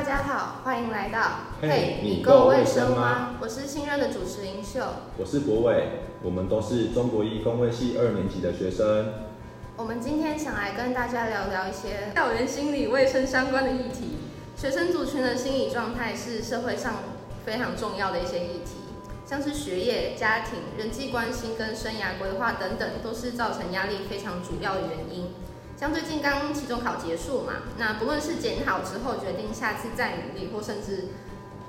大家好，欢迎来到嘿，你够卫生吗？我是新任的主持林秀，我是博伟，我们都是中国医工卫系二年级的学生。我们今天想来跟大家聊聊一些校园心理卫生相关的议题。学生族群的心理状态是社会上非常重要的一些议题，像是学业、家庭、人际关系跟生涯规划等等，都是造成压力非常主要的原因。像最近刚期中考结束嘛，那不论是检讨之后决定下次再努力，或甚至，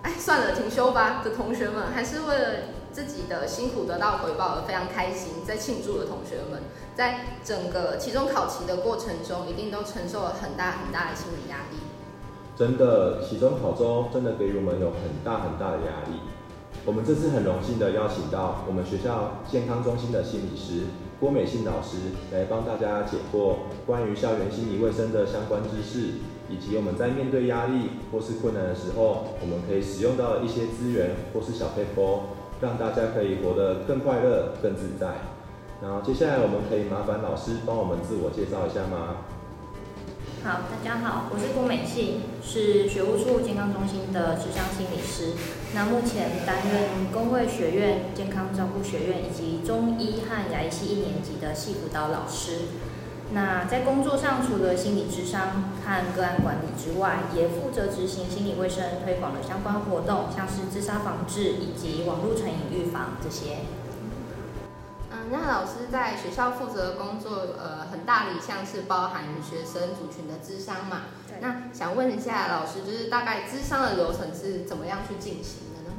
哎算了停休吧的同学们，还是为了自己的辛苦得到回报而非常开心，在庆祝的同学们，在整个期中考期的过程中，一定都承受了很大很大的心理压力。真的，期中考中真的给予我们有很大很大的压力。我们这次很荣幸的邀请到我们学校健康中心的心理师郭美信老师来帮大家解惑关于校园心理卫生的相关知识，以及我们在面对压力或是困难的时候，我们可以使用到的一些资源或是小撇步，让大家可以活得更快乐、更自在。然后接下来我们可以麻烦老师帮我们自我介绍一下吗？好，大家好，我是郭美信，是学务处健康中心的咨商心理师。那目前担任工会学院健康照护学院以及中医和牙医系一年级的系辅导老师。那在工作上，除了心理智商和个案管理之外，也负责执行心理卫生推广的相关活动，像是自杀防治以及网络成瘾预防这些。那老师在学校负责的工作，呃，很大的一项是包含学生族群的智商嘛。对。那想问一下老师，就是大概咨商的流程是怎么样去进行的呢？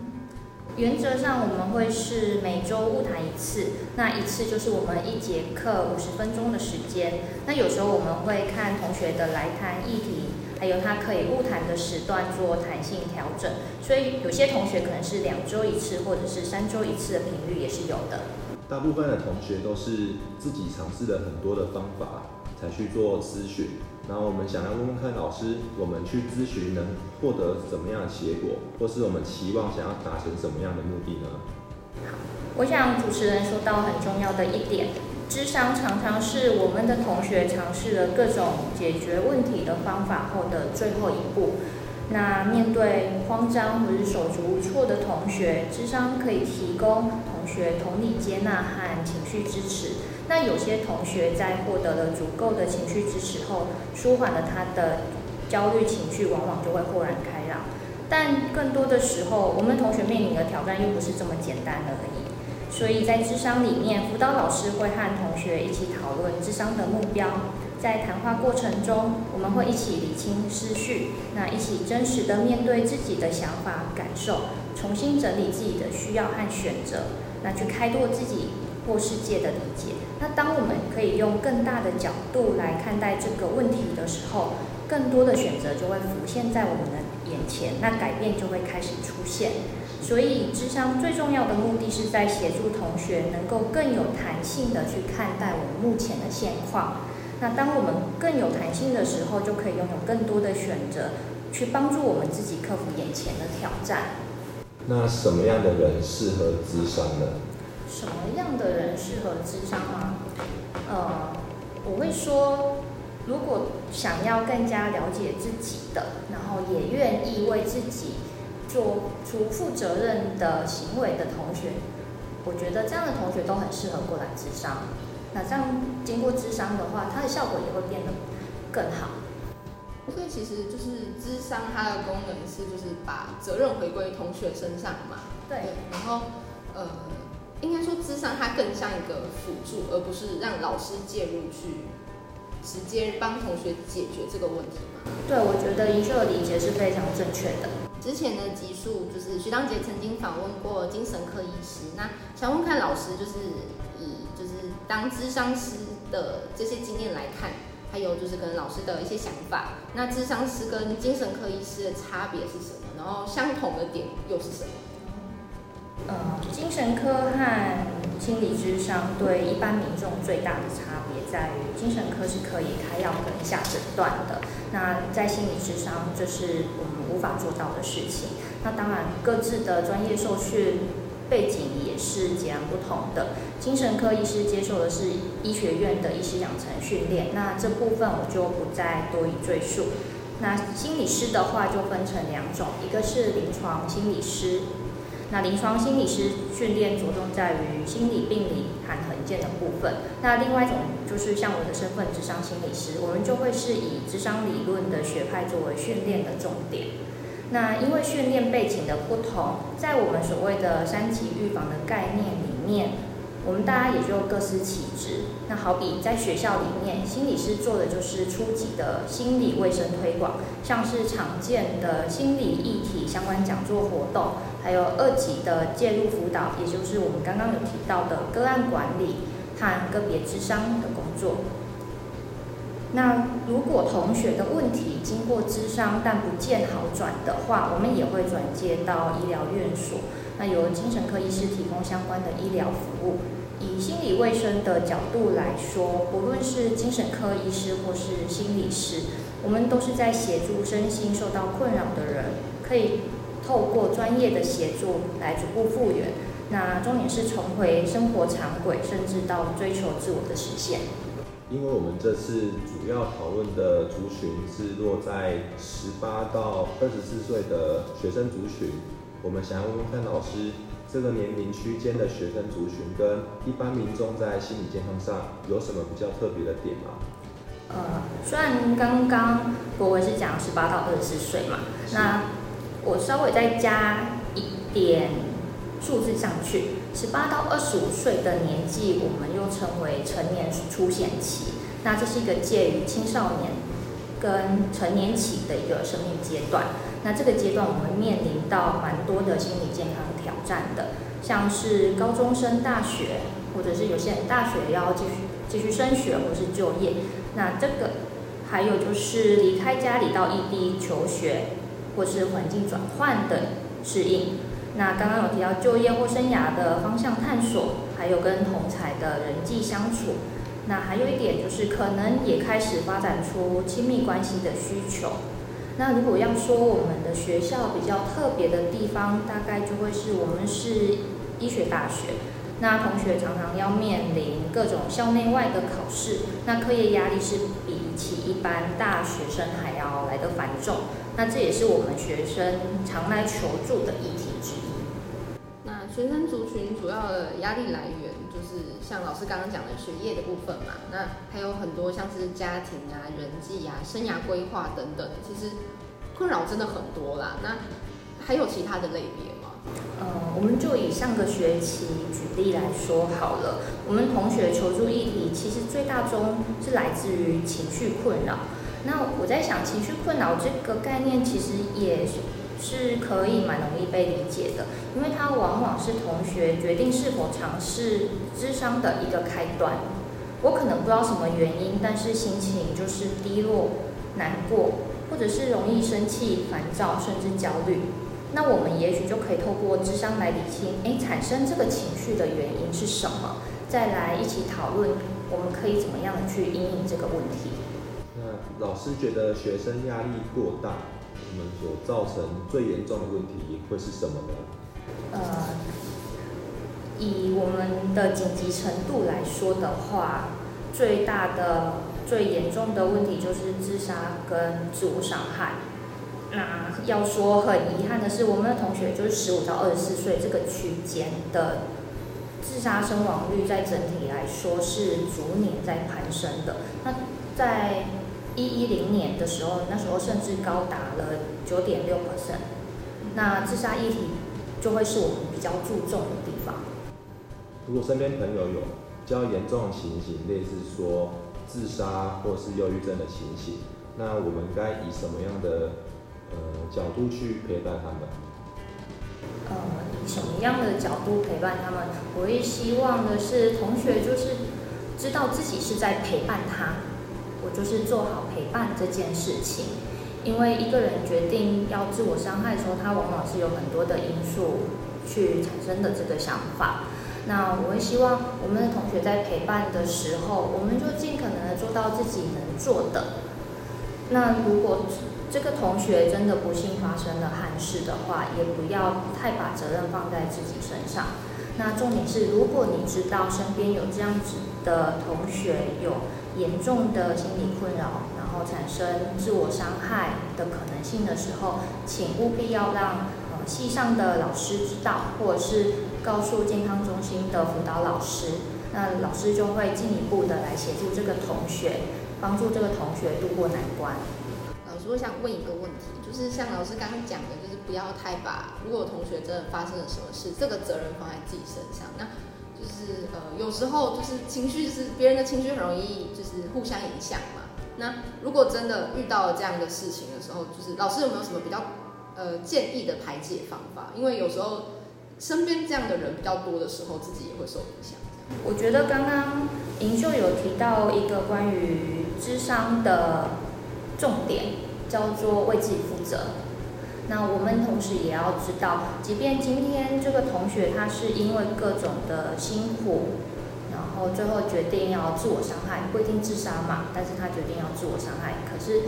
原则上我们会是每周晤谈一次，那一次就是我们一节课五十分钟的时间。那有时候我们会看同学的来谈议题，还有他可以误谈的时段做弹性调整。所以有些同学可能是两周一次，或者是三周一次的频率也是有的。大部分的同学都是自己尝试了很多的方法才去做咨询，然后我们想要问问看老师，我们去咨询能获得什么样的结果，或是我们期望想要达成什么样的目的呢？好，我想主持人说到很重要的一点，智商常常是我们的同学尝试了各种解决问题的方法后的最后一步。那面对慌张或是手足无措的同学，智商可以提供学同理接纳和情绪支持。那有些同学在获得了足够的情绪支持后，舒缓了他的焦虑情绪，往往就会豁然开朗。但更多的时候，我们同学面临的挑战又不是这么简单而已。所以在智商里面，辅导老师会和同学一起讨论智商的目标。在谈话过程中，我们会一起理清思绪，那一起真实的面对自己的想法、感受，重新整理自己的需要和选择，那去开拓自己或世界的理解。那当我们可以用更大的角度来看待这个问题的时候，更多的选择就会浮现在我们的眼前，那改变就会开始出现。所以，智商最重要的目的是在协助同学能够更有弹性的去看待我们目前的现况。那当我们更有弹性的时候，就可以拥有更多的选择，去帮助我们自己克服眼前的挑战。那什么样的人适合智商呢？什么样的人适合智商吗？呃，我会说，如果想要更加了解自己的，然后也愿意为自己做出负责任的行为的同学，我觉得这样的同学都很适合过来智商。那这样经过智商的话，它的效果也会变得更好。所以其实就是智商，它的功能是就是把责任回归同学身上嘛。对。对，然后呃，应该说智商它更像一个辅助，而不是让老师介入去直接帮同学解决这个问题嘛。对，我觉得林秀的理解是非常正确的。之前的集数就是徐当杰曾经访问过精神科医师，那想问看老师就是以就是。当智商师的这些经验来看，还有就是跟老师的一些想法，那智商师跟精神科医师的差别是什么？然后相同的点又是什么？呃，精神科和心理智商对一般民众最大的差别在于，精神科是可以开药跟下诊断的，那在心理智商这是我们无法做到的事情。那当然，各自的专业受训。背景也是截然不同的。精神科医师接受的是医学院的医师养成训练，那这部分我就不再多以赘述。那心理师的话就分成两种，一个是临床心理师。那临床心理师训练着重在于心理病理和衡鉴的部分。那另外一种就是像我的身份，智商心理师，我们就会是以智商理论的学派作为训练的重点。那因为训练背景的不同，在我们所谓的三级预防的概念里面，我们大家也就各司其职。那好比在学校里面，心理师做的就是初级的心理卫生推广，像是常见的心理议题相关讲座活动，还有二级的介入辅导，也就是我们刚刚有提到的个案管理和个别智商的工作。那如果同学的问题经过咨商但不见好转的话，我们也会转介到医疗院所，那由精神科医师提供相关的医疗服务。以心理卫生的角度来说，不论是精神科医师或是心理师，我们都是在协助身心受到困扰的人，可以透过专业的协助来逐步复原。那重点是重回生活常轨，甚至到追求自我的实现。因为我们这次主要讨论的族群是落在十八到二十四岁的学生族群，我们想要问问看老师。这个年龄区间的学生族群跟一般民众在心理健康上有什么比较特别的点吗？呃，虽然刚刚国维是讲十八到二十四岁嘛，那我稍微再加一点数字上去，十八到二十五岁的年纪，我们又称为成年初显期，那这是一个介于青少年跟成年期的一个生命阶段。那这个阶段，我们面临到蛮多的心理健康挑战的，像是高中生大学，或者是有些人大学要继续继续升学或是就业。那这个还有就是离开家里到异地求学，或是环境转换的适应。那刚刚有提到就业或生涯的方向探索，还有跟同才的人际相处。那还有一点就是可能也开始发展出亲密关系的需求。那如果要说我们的学校比较特别的地方，大概就会是我们是医学大学，那同学常常要面临各种校内外的考试，那课业压力是比比起一般大学生还要来得繁重，那这也是我们学生常来求助的议题之一。那学生族群主要的压力来源，就是像老师刚刚讲的学业的部分嘛，那还有很多像是家庭啊、人际啊、生涯规划等等，其实困扰真的很多啦。那还有其他的类别？呃，我们就以上个学期举例来说好了。我们同学求助议题其实最大宗是来自于情绪困扰。那我在想，情绪困扰这个概念其实也是。是可以蛮容易被理解的，因为它往往是同学决定是否尝试咨商的一个开端。我可能不知道什么原因，但是心情就是低落、难过，或者是容易生气、烦躁，甚至焦虑。那我们也许就可以透过智商来理清，哎，产生这个情绪的原因是什么？再来一起讨论，我们可以怎么样去应应这个问题。那老师觉得学生压力过大，我们所造成最严重的问题会是什么呢？呃，以我们的紧急程度来说的话，最大的、最严重的问题就是自杀跟自我伤害。那要说很遗憾的是，我们的同学就是十五到二十四岁这个区间的自杀身亡率，在整体来说是逐年在攀升的。那在一一零年的时候，那时候甚至高达了九点六 percent。那自杀议题就会是我们比较注重的地方。如果身边朋友有比较严重的情形，类似说自杀或是忧郁症的情形，那我们该以什么样的呃角度去陪伴他们？呃，以什么样的角度陪伴他们？我也希望的是同学就是知道自己是在陪伴他。我就是做好陪伴这件事情，因为一个人决定要自我伤害的时候，他往往是有很多的因素去产生的这个想法。那我会希望我们的同学在陪伴的时候，我们就尽可能的做到自己能做的。那如果这个同学真的不幸发生了憾事的话，也不要太把责任放在自己身上。那重点是，如果你知道身边有这样子的同学有严重的心理困扰，然后产生自我伤害的可能性的时候，请务必要让呃系上的老师知道，或者是告诉健康中心的辅导老师，那老师就会进一步的来协助这个同学，帮助这个同学度过难关。老师，我想问一个问题，就是像老师刚刚讲的，就是不要太把如果同学真的发生了什么事，这个责任放在自己身上，那就是呃有时候就是情绪是别人的情绪很容易就是互相影响嘛。那如果真的遇到了这样的事情的时候，就是老师有没有什么比较呃建议的排解方法？因为有时候身边这样的人比较多的时候，自己也会受影响。我觉得刚刚银秀有提到一个关于智商的重点，叫做为自己负责。那我们同时也要知道，即便今天这个同学他是因为各种的辛苦。然后最后决定要自我伤害，不一定自杀嘛，但是他决定要自我伤害。可是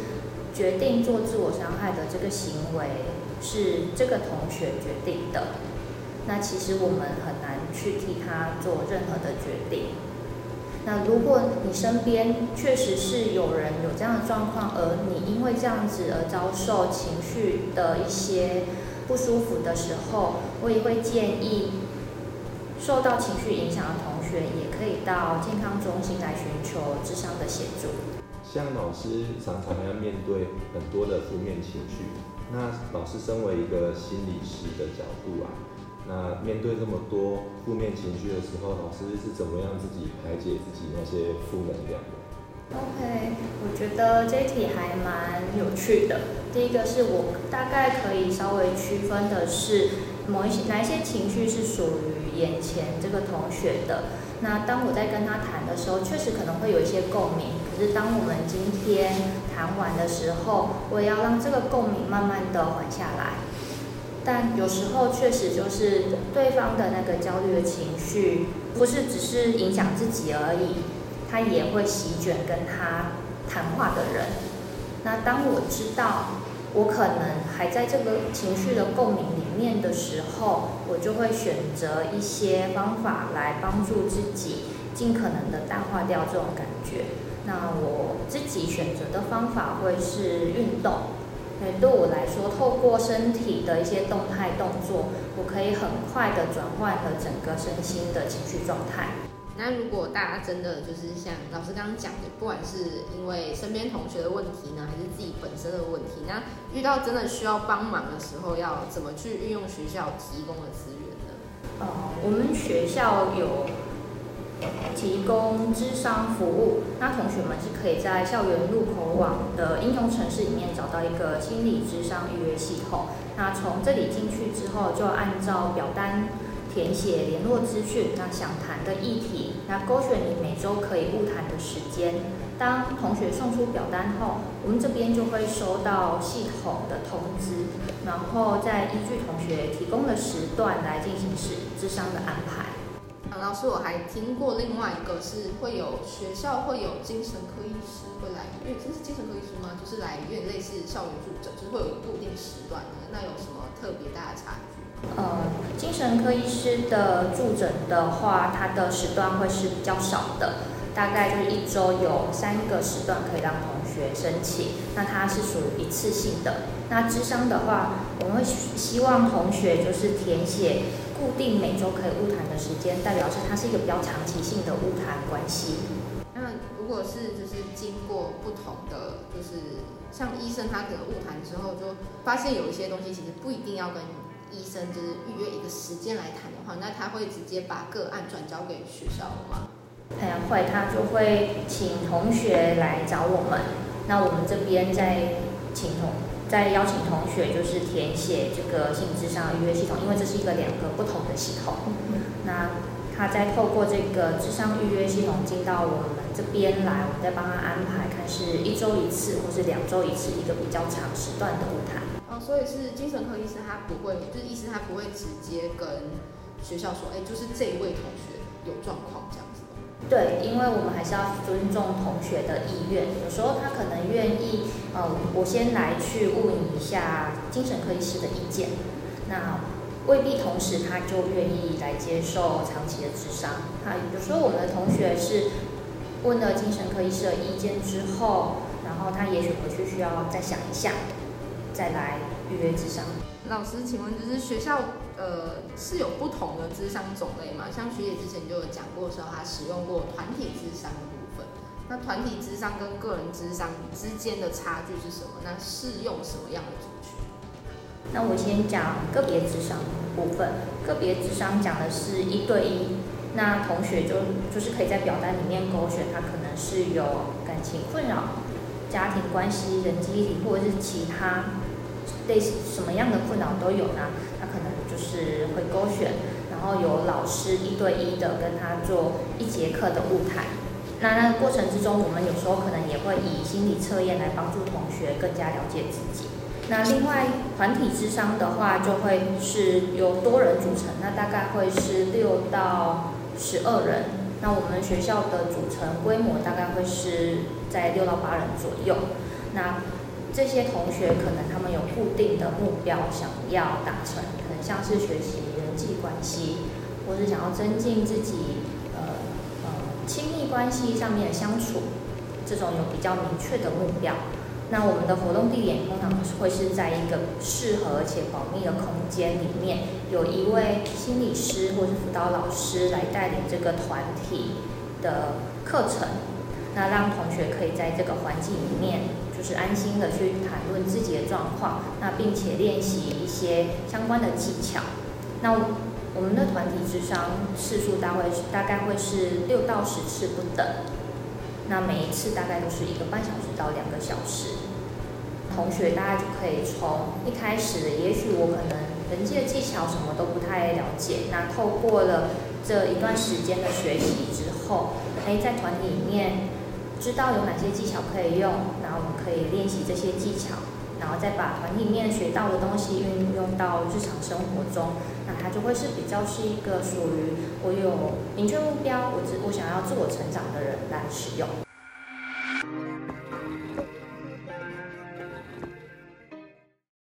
决定做自我伤害的这个行为是这个同学决定的，那其实我们很难去替他做任何的决定。那如果你身边确实是有人有这样的状况，而你因为这样子而遭受情绪的一些不舒服的时候，我也会建议受到情绪影响的同学也可以到健康中心来寻求智商的协助。像老师常常要面对很多的负面情绪，那老师身为一个心理师的角度啊，那面对这么多负面情绪的时候，老师是怎么样自己排解自己那些负能量的？OK，我觉得这一题还蛮有趣的。第一个是我大概可以稍微区分的是，某一些哪一些情绪是属于眼前这个同学的。那当我在跟他谈的时候，确实可能会有一些共鸣。可是当我们今天谈完的时候，我也要让这个共鸣慢慢的缓下来。但有时候确实就是对方的那个焦虑的情绪，不是只是影响自己而已，他也会席卷跟他谈话的人。那当我知道我可能还在这个情绪的共鸣里面的时候，我就会选择一些方法来帮助自己，尽可能的淡化掉这种感觉。那我自己选择的方法会是运动。对我来说，透过身体的一些动态动作，我可以很快的转换了整个身心的情绪状态。那如果大家真的就是像老师刚刚讲的，不管是因为身边同学的问题呢，还是自己本身的问题，那遇到真的需要帮忙的时候，要怎么去运用学校提供的资源呢？哦，我们学校有提供咨商服务，那同学们是可以在校园入口网的应用程式里面找到一个心理咨商预约系统。那从这里进去之后，就按照表单。填写联络资讯，那想谈的议题，那勾选你每周可以晤谈的时间。当同学送出表单后，我们这边就会收到系统的通知，然后再依据同学提供的时段来进行咨咨商的安排。老师，我还听过另外一个是会有学校会有精神科医师会来，因为这是精神科医师吗？就是来医院类似校园助诊，就是会有固定时段的。那有什么特别大的差距？呃，精神科医师的助诊的话，它的时段会是比较少的，大概就是一周有三个时段可以让同学申请。那它是属于一次性的。那智商的话，我们会希望同学就是填写固定每周可以晤谈的时间，代表是它是一个比较长期性的晤谈关系。那如果是就是经过不同的，就是像医生他可能晤谈之后，就发现有一些东西其实不一定要跟。医生就是预约一个时间来谈的话，那他会直接把个案转交给学校了吗？哎呀，会，他就会请同学来找我们，那我们这边再请同再邀请同学就是填写这个心理智商预约系统，因为这是一个两个不同的系统。那他再透过这个智商预约系统进到我们这边来，我们再帮他安排，看是一周一次或是两周一次一个比较长时段的晤谈。所以是精神科医生，他不会，就是医生他不会直接跟学校说，哎，就是这一位同学有状况这样子。对，因为我们还是要尊重同学的意愿，有时候他可能愿意，呃，我先来去问一下精神科医师的意见。那未必同时他就愿意来接受长期的智商。他有时候我们的同学是问了精神科医师的意见之后，然后他也许回去需要再想一下，再来预约智商。老师，请问就是学校呃是有不同的智商种类吗？像学姐之前就有讲过说，她使用过团体智商的部分。那团体智商跟个人智商之间的差距是什么？那适用什么样的族群？那我先讲个别智商部分。个别智商讲的是一对一，那同学就就是可以在表单里面勾选，他可能是有感情困扰、家庭关系、人际议题，或者是其他。类似什么样的困扰都有呢？他可能就是会勾选，然后有老师一对一的跟他做一节课的晤谈。那那个过程之中，我们有时候可能也会以心理测验来帮助同学更加了解自己。那另外团体智商的话，就会是由多人组成，那大概会是六到十二人。那我们学校的组成规模大概会是在六到八人左右。那这些同学可能他们有固定的目标想要达成，可能像是学习人际关系，或是想要增进自己亲密关系上面的相处，这种有比较明确的目标。那我们的活动地点通常会是在一个适合且保密的空间里面，有一位心理师或是辅导老师来带领这个团体的课程，那让同学可以在这个环境里面。就是安心的去谈论自己的状况，那并且练习一些相关的技巧。那我们的团体智商次数大概大概会是六到十次不等，那每一次大概都是一个半小时到两个小时。同学大概就可以从一开始，也许我可能人际的技巧什么都不太了解，那透过了这一段时间的学习之后，可以在团体里面。知道有哪些技巧可以用，然后我们可以练习这些技巧，然后再把团体里面学到的东西运用到日常生活中，它就会是比较是一个属于我有明确目标，我自我想要自我成长的人来使用。